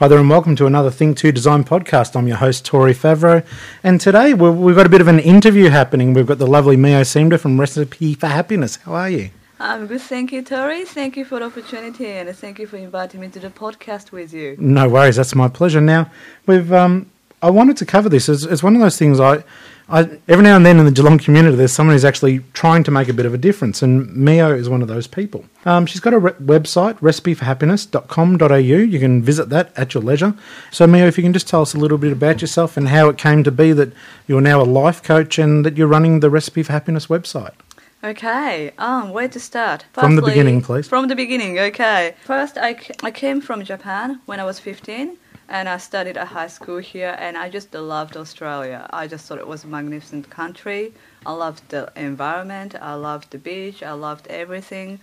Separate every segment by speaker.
Speaker 1: Hi there, and welcome to another Think to Design podcast. I'm your host, Tori Favreau, and today we've, we've got a bit of an interview happening. We've got the lovely Mio Seamder from Recipe for Happiness. How are you?
Speaker 2: I'm good, thank you, Tori. Thank you for the opportunity, and thank you for inviting me to the podcast with you.
Speaker 1: No worries, that's my pleasure. Now, we've um, I wanted to cover this. It's, it's one of those things I I, every now and then in the Geelong community, there's someone who's actually trying to make a bit of a difference, and Mio is one of those people. Um, she's got a re- website, recipeforhappiness.com.au. You can visit that at your leisure. So, Mio, if you can just tell us a little bit about yourself and how it came to be that you're now a life coach and that you're running the Recipe for Happiness website.
Speaker 2: Okay, um, where to start?
Speaker 1: Firstly, from the beginning, please.
Speaker 2: From the beginning, okay. First, I, I came from Japan when I was 15 and I studied at high school here, and I just loved Australia. I just thought it was a magnificent country. I loved the environment, I loved the beach, I loved everything,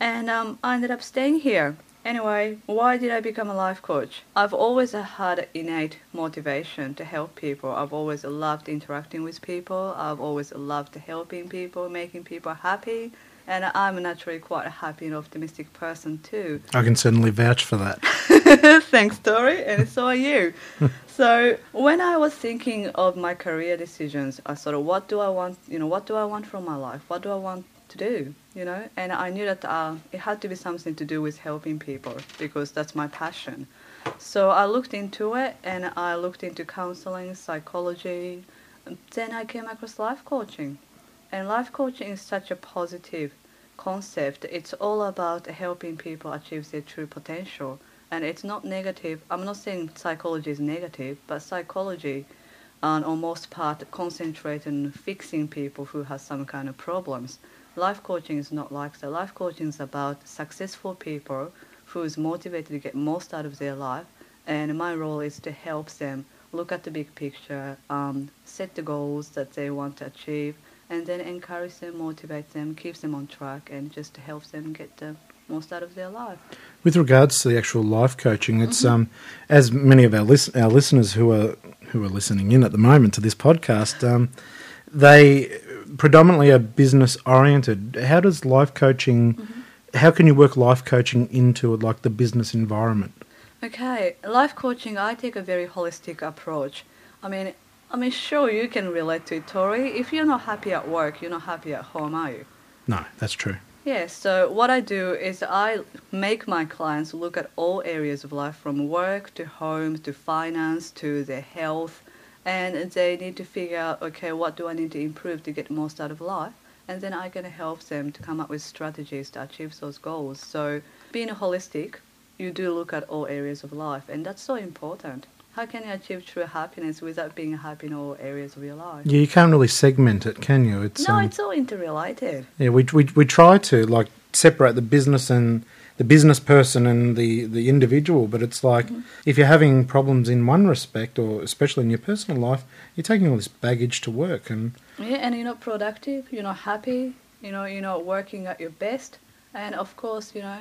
Speaker 2: and um, I ended up staying here. Anyway, why did I become a life coach? I've always had innate motivation to help people. I've always loved interacting with people. I've always loved helping people, making people happy and I'm naturally quite a happy and optimistic person too.
Speaker 1: I can certainly vouch for that.
Speaker 2: Thanks, Tori, and so are you. so when I was thinking of my career decisions, I sort of what do I want? You know, what do I want from my life? What do I want to do? You know, and I knew that uh, it had to be something to do with helping people because that's my passion. So I looked into it, and I looked into counseling, psychology. Then I came across life coaching. And life coaching is such a positive concept. It's all about helping people achieve their true potential. And it's not negative. I'm not saying psychology is negative, but psychology, um, on most part, concentrate on fixing people who have some kind of problems. Life coaching is not like that. Life coaching is about successful people who is motivated to get most out of their life. And my role is to help them look at the big picture, um, set the goals that they want to achieve, and then encourage them, motivate them, keeps them on track, and just helps them get the most out of their life.
Speaker 1: With regards to the actual life coaching, it's mm-hmm. um, as many of our lis- our listeners who are who are listening in at the moment to this podcast, um, they predominantly are business oriented. How does life coaching? Mm-hmm. How can you work life coaching into like the business environment?
Speaker 2: Okay, life coaching. I take a very holistic approach. I mean, I mean, sure, you can relate to it, Tori. If you're not happy at work, you're not happy at home, are you?
Speaker 1: No, that's true.
Speaker 2: Yeah, so what I do is I make my clients look at all areas of life from work to home to finance to their health, and they need to figure out okay, what do I need to improve to get most out of life? And then I can help them to come up with strategies to achieve those goals. So, being holistic, you do look at all areas of life, and that's so important how can you achieve true happiness without being happy in all areas of your life?
Speaker 1: Yeah, you can't really segment it, can you?
Speaker 2: It's no, um, it's all interrelated.
Speaker 1: Yeah, we, we we try to like separate the business and the business person and the the individual, but it's like mm-hmm. if you're having problems in one respect, or especially in your personal life, you're taking all this baggage to work, and
Speaker 2: yeah, and you're not productive, you're not happy, you know, you're not working at your best, and of course, you know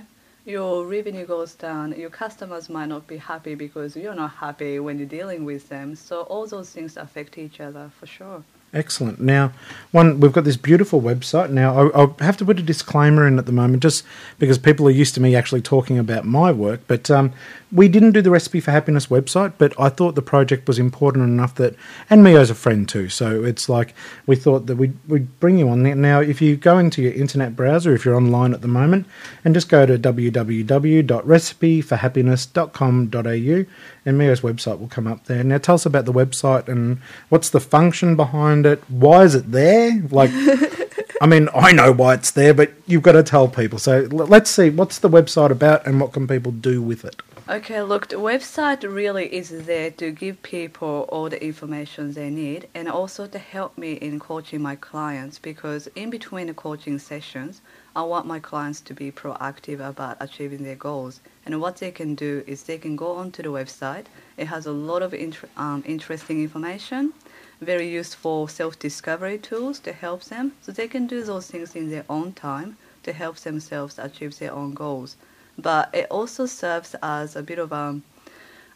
Speaker 2: your revenue goes down, your customers might not be happy because you're not happy when you're dealing with them. So all those things affect each other for sure.
Speaker 1: Excellent. Now, one we've got this beautiful website. Now, I'll, I'll, have to put a disclaimer in at the moment, just because people are used to me actually talking about my work. But um, we didn't do the Recipe for Happiness website, but I thought the project was important enough that, and me as a friend too. So it's like we thought that we'd, we'd bring you on there. Now, if you go into your internet browser, if you're online at the moment, and just go to www.recipeforhappiness.com.au, and Mio's website will come up there. Now, tell us about the website and what's the function behind it? Why is it there? Like, I mean, I know why it's there, but you've got to tell people. So let's see what's the website about and what can people do with it.
Speaker 2: Okay, look, the website really is there to give people all the information they need and also to help me in coaching my clients because in between the coaching sessions, I want my clients to be proactive about achieving their goals. And what they can do is they can go onto the website. It has a lot of um, interesting information, very useful self-discovery tools to help them. So they can do those things in their own time to help themselves achieve their own goals but it also serves as a bit of a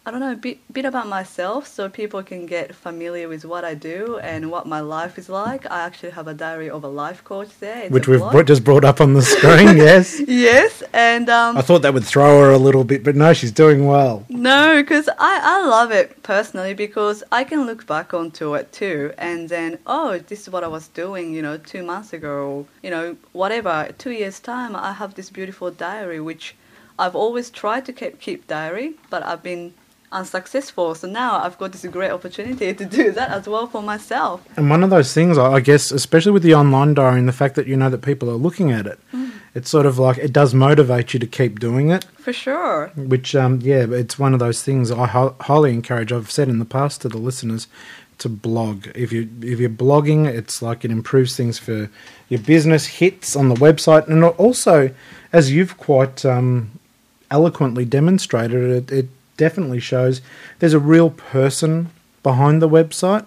Speaker 2: I don't know, a bit, bit about myself so people can get familiar with what I do and what my life is like. I actually have a diary of a life coach there. It's
Speaker 1: Which we've brought, just brought up on the screen, yes.
Speaker 2: Yes, and um,
Speaker 1: I thought that would throw her a little bit, but no, she's doing well.
Speaker 2: No, because I, I love it personally because I can look back onto it too and then, oh, this is what I was doing, you know, two months ago, or, you know, whatever. Two years' time, I have this beautiful diary, which I've always tried to keep, keep diary, but I've been unsuccessful. So now I've got this great opportunity to do that as well for myself.
Speaker 1: And one of those things, I guess, especially with the online diary and the fact that you know that people are looking at it, it's sort of like it does motivate you to keep doing it.
Speaker 2: For sure.
Speaker 1: Which, um, yeah, it's one of those things I hi- highly encourage. I've said in the past to the listeners to blog. If you if you're blogging, it's like it improves things for your business hits on the website, and also, as you've quite um, eloquently demonstrated, it, it definitely shows there's a real person behind the website,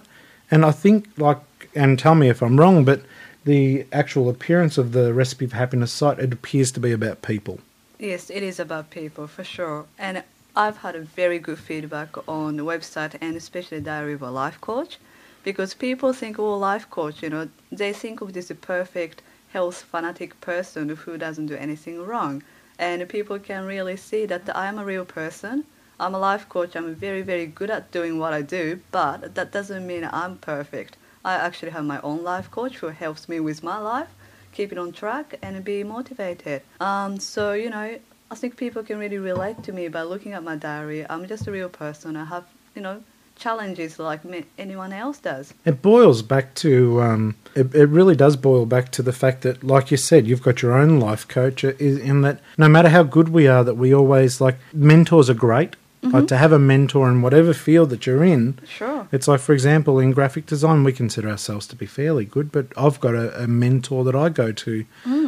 Speaker 1: and I think like and tell me if I'm wrong, but the actual appearance of the recipe for happiness site it appears to be about people.
Speaker 2: Yes, it is about people for sure. And I've had a very good feedback on the website and especially Diary of a Life Coach because people think, oh, life coach, you know, they think of this perfect health fanatic person who doesn't do anything wrong. And people can really see that I am a real person. I'm a life coach. I'm very, very good at doing what I do, but that doesn't mean I'm perfect. I actually have my own life coach who helps me with my life keep it on track and be motivated. Um, so, you know, I think people can really relate to me by looking at my diary. I'm just a real person. I have, you know, challenges like anyone else does.
Speaker 1: It boils back to, um, it, it really does boil back to the fact that, like you said, you've got your own life coach, uh, is in that no matter how good we are, that we always, like, mentors are great. Like to have a mentor in whatever field that you're in,
Speaker 2: Sure.
Speaker 1: it's like, for example, in graphic design, we consider ourselves to be fairly good, but I've got a, a mentor that I go to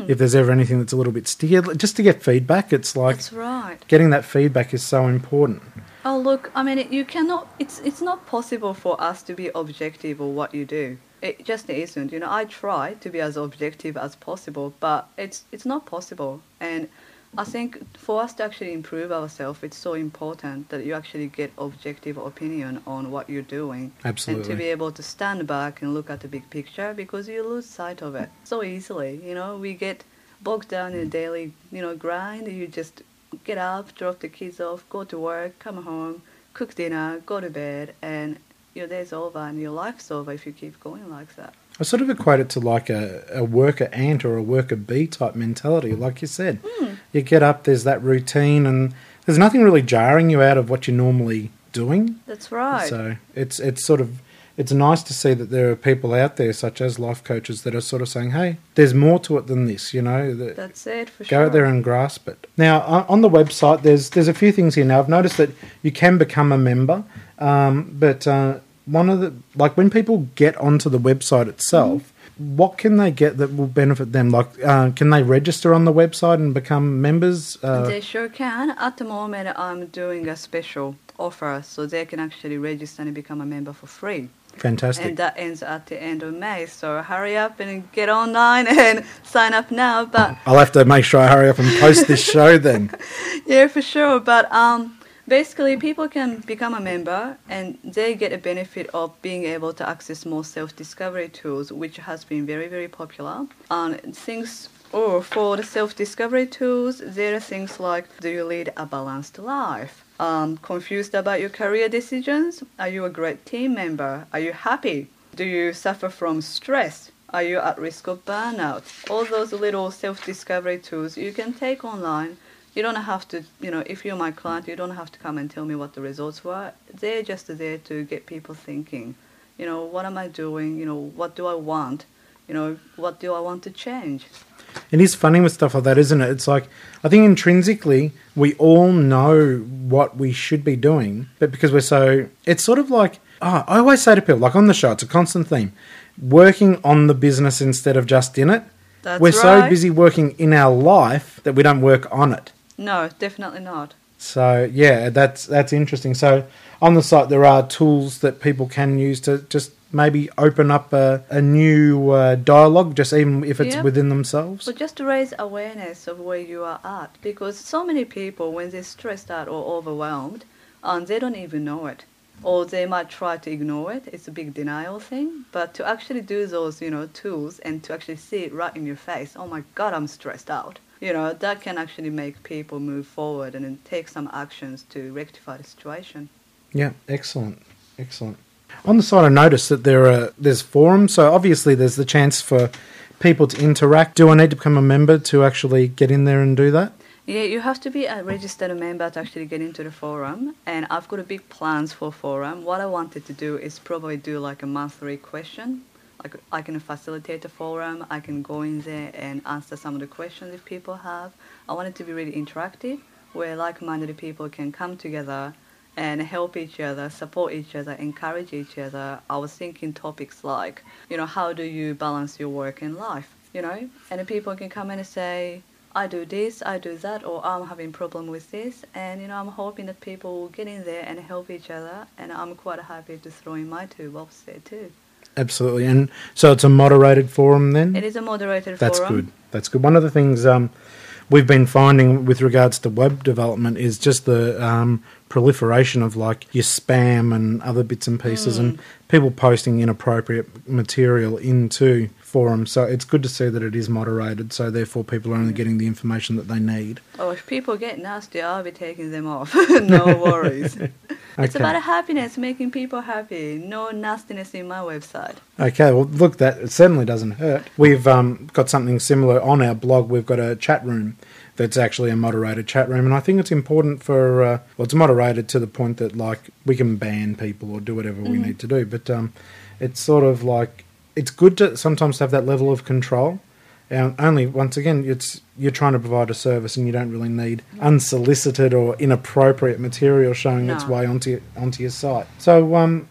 Speaker 1: if there's ever anything that's a little bit sticky, just to get feedback. It's like
Speaker 2: That's right.
Speaker 1: getting that feedback is so important.
Speaker 2: Oh, look, I mean, it, you cannot, it's, it's not possible for us to be objective of what you do. It just isn't. You know, I try to be as objective as possible, but it's, it's not possible. And I think for us to actually improve ourselves, it's so important that you actually get objective opinion on what you're doing.
Speaker 1: Absolutely.
Speaker 2: And to be able to stand back and look at the big picture because you lose sight of it so easily. You know, we get bogged down in a daily, you know, grind. You just get up, drop the kids off, go to work, come home, cook dinner, go to bed, and your day's over and your life's over if you keep going like that.
Speaker 1: I sort of equate it to like a, a worker ant or a worker bee type mentality. Like you said, hmm. you get up, there's that routine, and there's nothing really jarring you out of what you're normally doing.
Speaker 2: That's right.
Speaker 1: So it's it's sort of it's nice to see that there are people out there, such as life coaches, that are sort of saying, "Hey, there's more to it than this." You know, that
Speaker 2: That's it for
Speaker 1: go
Speaker 2: sure.
Speaker 1: out there and grasp it. Now, on the website, there's there's a few things here. Now, I've noticed that you can become a member, um, but uh, one of the like when people get onto the website itself, what can they get that will benefit them? Like, uh, can they register on the website and become members? Uh,
Speaker 2: they sure can. At the moment, I'm doing a special offer so they can actually register and become a member for free.
Speaker 1: Fantastic.
Speaker 2: And that ends at the end of May. So hurry up and get online and sign up now. But
Speaker 1: I'll have to make sure I hurry up and post this show then.
Speaker 2: yeah, for sure. But um, basically, people can become a member and they get a benefit of being able to access more self-discovery tools, which has been very, very popular. Um, things. Or for the self-discovery tools, there are things like: Do you lead a balanced life? Um, confused about your career decisions? Are you a great team member? Are you happy? Do you suffer from stress? Are you at risk of burnout? All those little self discovery tools you can take online. You don't have to, you know, if you're my client, you don't have to come and tell me what the results were. They're just there to get people thinking. You know, what am I doing? You know, what do I want? You know, what do I want to change?
Speaker 1: It is funny with stuff like that, isn't it? It's like I think intrinsically we all know what we should be doing, but because we're so, it's sort of like oh, I always say to people, like on the show, it's a constant theme: working on the business instead of just in it.
Speaker 2: That's
Speaker 1: we're so busy working in our life that we don't work on it.
Speaker 2: No, definitely not.
Speaker 1: So yeah, that's that's interesting. So on the site there are tools that people can use to just maybe open up a, a new uh, dialogue, just even if it's
Speaker 2: Yep.
Speaker 1: within themselves.
Speaker 2: So just to raise awareness of where you are at, because so many people, when they're stressed out or overwhelmed, and they don't even know it. Or they might try to ignore it. It's a big denial thing. But to actually do those, you know, tools and to actually see it right in your face, oh my God, I'm stressed out. You know, that can actually make people move forward and then take some actions to rectify the situation.
Speaker 1: Yeah, excellent, excellent. On the side, I noticed that there are there's forums. So obviously, there's the chance for people to interact. Do I need to become a member to actually get in there and do that?
Speaker 2: Yeah, you have to be a registered member to actually get into the forum. And I've got a big plans for forum. What I wanted to do is probably do like a monthly question. Like I can facilitate the forum. I can go in there and answer some of the questions if people have. I want it to be really interactive, where like-minded people can come together and help each other, support each other, encourage each other. I was thinking topics like, you know, how do you balance your work and life? You know, and people can come in and say, I do this, I do that, or I'm having problem with this, and you know, I'm hoping that people will get in there and help each other, and I'm quite happy to throw in my two bobs there too.
Speaker 1: Absolutely, and so it's a moderated forum then.
Speaker 2: It is a moderated
Speaker 1: That's
Speaker 2: forum.
Speaker 1: That's good. That's good. One of the things um, we've been finding with regards to web development is just the um, proliferation of like your spam and other bits and pieces, and people posting inappropriate material into forums. So it's good to see that it is moderated. So therefore, people are only getting the information that they need.
Speaker 2: Oh, if people get nasty, I'll be taking them off. no worries. It's about happiness, making people happy. No nastiness in my website.
Speaker 1: Okay, well, look, that certainly doesn't hurt. We've um, got something similar on our blog. We've got a chat room that's actually a moderated chat room, and I think it's important for uh, well, it's moderated to the point that like we can ban people or do whatever we need to do, but um, it's sort of like it's good to sometimes have that level of control. And only once again, it's you're trying to provide a service, and you don't really need unsolicited or inappropriate material showing its way onto your, onto your site. So, um,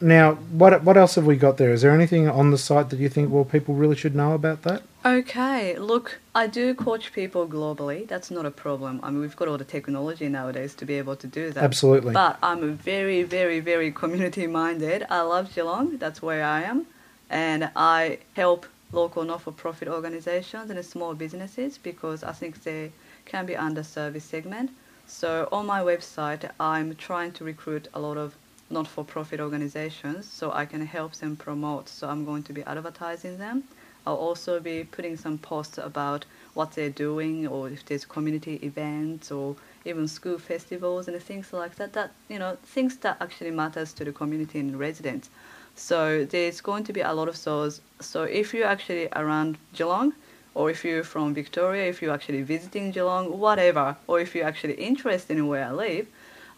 Speaker 1: now, what what else have we got there? Is there anything on the site that you think well people really should know about that?
Speaker 2: Okay, look, I do coach people globally. That's not a problem. I mean, we've got all the technology nowadays to be able to do that.
Speaker 1: Absolutely.
Speaker 2: But I'm very, very, very community minded. I love Geelong. That's where I am. And I help local not for profit organizations and small businesses because I think they can be under service segment. So on my website, I'm trying to recruit a lot of not for profit organizations so I can help them promote. So I'm going to be advertising them. I'll also be putting some posts about what they're doing or if there's community events or even school festivals and things like that that you know things that actually matters to the community and residents so there's going to be a lot of those so if you're actually around geelong or if you're from victoria if you're actually visiting geelong whatever or if you're actually interested in where i live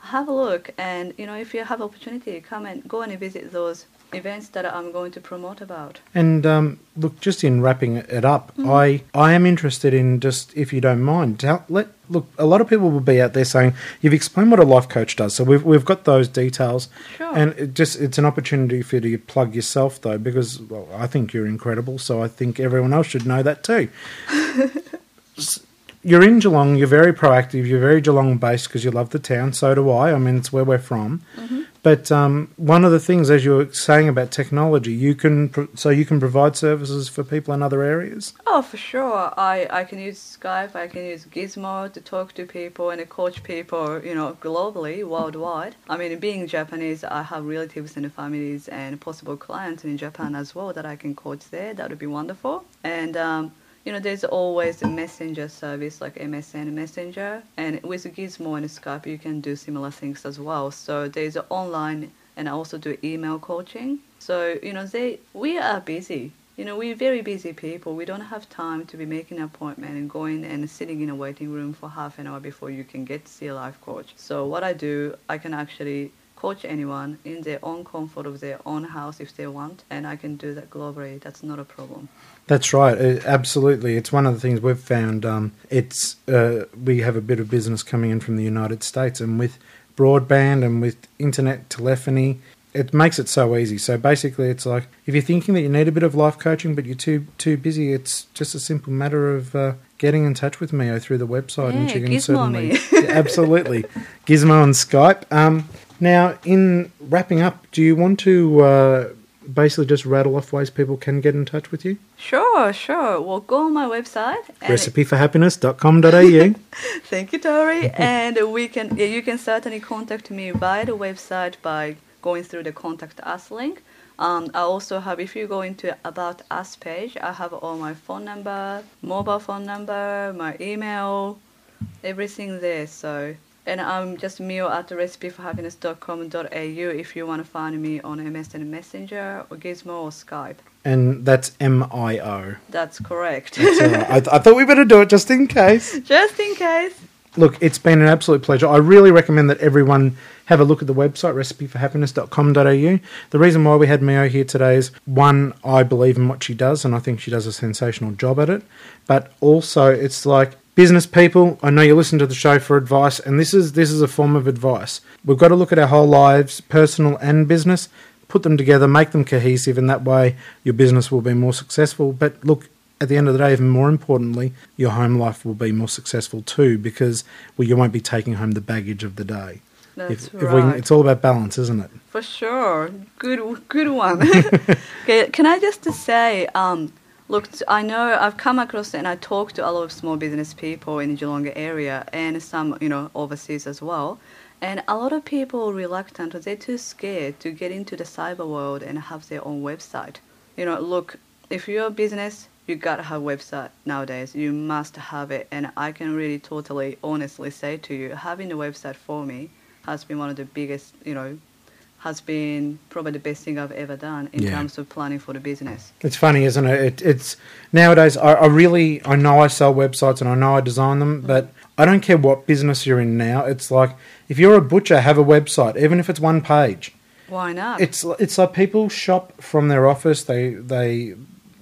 Speaker 2: have a look and you know if you have opportunity come and go and visit those events that i'm going to promote about
Speaker 1: And um, look, just in wrapping it up, I I am interested in just if you don't mind, tell, let look. A lot of people will be out there saying you've explained what a life coach does, so we've we've got those details,
Speaker 2: Sure.
Speaker 1: and it just it's an opportunity for you to plug yourself though, because well, I think you're incredible, so I think everyone else should know that too. You're in Geelong. You're very proactive. You're very Geelong based because you love the town. So do I. I mean, it's where we're from. But um, one of the things, as you were saying about technology, you can pro- so you can provide services for people in other areas.
Speaker 2: Oh, for sure. I, I can use Skype, I can use Gizmo to talk to people and to coach people, you know, globally, worldwide. I mean, being Japanese, I have relatives and families and possible clients in Japan as well that I can coach there. That would be wonderful. And, um, you know, there's always a messenger service like MSN Messenger. And with Gizmo and Skype, you can do similar things as well. So there's online and I also do email coaching. So, you know, they we are busy. You know, we're very busy people. We don't have time to be making an appointment and going and sitting in a waiting room for half an hour before you can get to see a life coach. So what I do, I can actually coach anyone in their own comfort of their own house if they want, and I can do that globally. That's not a problem.
Speaker 1: That's right. Uh, absolutely, it's one of the things we've found. Um, it's uh, we have a bit of business coming in from the United States, and with broadband and with internet telephony, it makes it so easy. So basically, it's like if you're thinking that you need a bit of life coaching, but you're too too busy, it's just a simple matter of uh, getting in touch with Mio through the website, and
Speaker 2: Yeah,
Speaker 1: she can
Speaker 2: Gizmo
Speaker 1: certainly. Yeah, absolutely Gizmo and Skype. Um, now, in wrapping up, do you want to? Uh, basically just rattle off ways people can get in touch with you?
Speaker 2: Sure, sure. Well, go on my website.
Speaker 1: Recipeforhappiness.com.au.
Speaker 2: Thank you, Tori. and we can yeah, you can certainly contact me via the website by going through the contact us link. Um, I also have if you go into about us page, I have all my phone number, mobile phone number, my email, everything there. So and I'm just Mio at recipeforhappiness.com.au if you want to find me on MSN Messenger or Gizmo or Skype.
Speaker 1: and that's M I O.
Speaker 2: That's correct.
Speaker 1: That's right. I, I thought we better do it just in case.
Speaker 2: just in case.
Speaker 1: Look, it's been an absolute pleasure. I really recommend that everyone have a look at the website, recipeforhappiness.com.au. The reason why we had Mio here today is one, I believe in what she does, and I think she does a sensational job at it. But also, it's like business people. I know you listen to the show for advice, and this is this is a form of advice. We've got to look at our whole lives, personal and business, put them together, make them cohesive, and that way your business will be more successful. But look, at the end of the day, even more importantly, your home life will be more successful too, because well, you won't be taking home the baggage of the day.
Speaker 2: That's
Speaker 1: if,
Speaker 2: right.
Speaker 1: if can- it's all about balance, isn't it?
Speaker 2: For sure, good, good one. okay, can I just say, um, look, I know I've come across and I talk to a lot of small business people in the Geelong area and some, you know, overseas as well. And a lot of people are reluctant, they're too scared to get into the cyber world and have their own website. You know, look, if you're a business, you gotta have a website nowadays. You must have it, and I can really totally honestly say to you, having a website for me has been one of the biggest, you know, has been probably the best thing I've ever done in
Speaker 1: Yeah.
Speaker 2: terms of planning for the business.
Speaker 1: It's funny, isn't it? it it's nowadays. I, I really, I know I sell websites and I know I design them, but I don't care what business you're in now. It's like if you're a butcher, have a website, even if it's one page.
Speaker 2: Why not?
Speaker 1: It's it's like people shop from their office. They they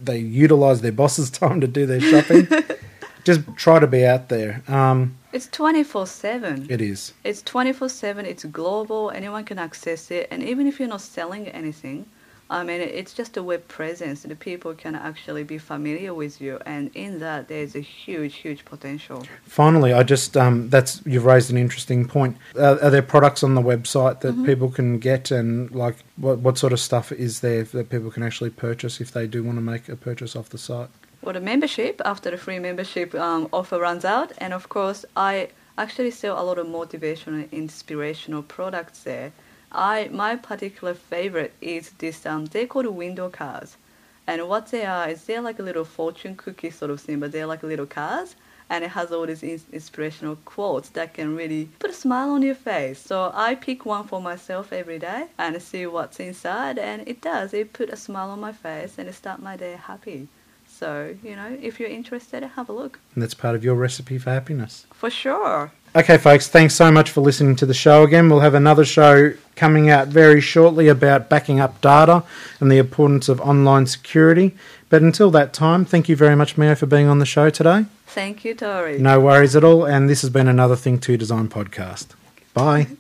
Speaker 1: they utilize their boss's time to do their shopping. Just try to be out there. Um,
Speaker 2: It's 24 7.
Speaker 1: it is.
Speaker 2: It's 24 7, it's global, anyone can access it. And even if you're not selling anything, I mean, it's just a web presence. The people can actually be familiar with you. And in that, there's a huge, huge potential.
Speaker 1: Finally, I just um, that's you've raised an interesting point. Uh, are there products on the website that
Speaker 2: Mm-hmm.
Speaker 1: people can get, and like what what sort of stuff is there that people can actually purchase if they do want to make a purchase off the site?
Speaker 2: Well, the membership, after the free membership um, offer runs out, and of course, I actually sell a lot of motivational, inspirational products there. I my particular favorite is this. Um, they're called window cards, and what they are is they're like a little fortune cookie sort of thing, but they're like little cards, and it has all these ins- inspirational quotes that can really put a smile on your face. So I pick one for myself every day and see what's inside, and it does. It put a smile on my face and it start my day happy. So, you know, if you're interested, have a look.
Speaker 1: And that's part of your recipe for happiness.
Speaker 2: For sure.
Speaker 1: Okay, folks, thanks so much for listening to the show again. We'll have another show coming out very shortly about backing up data and the importance of online security. But until that time, thank you very much, Mio, for being on the show today.
Speaker 2: Thank you, Tori.
Speaker 1: No worries at all. And this has been another Think 2 Design podcast. Bye.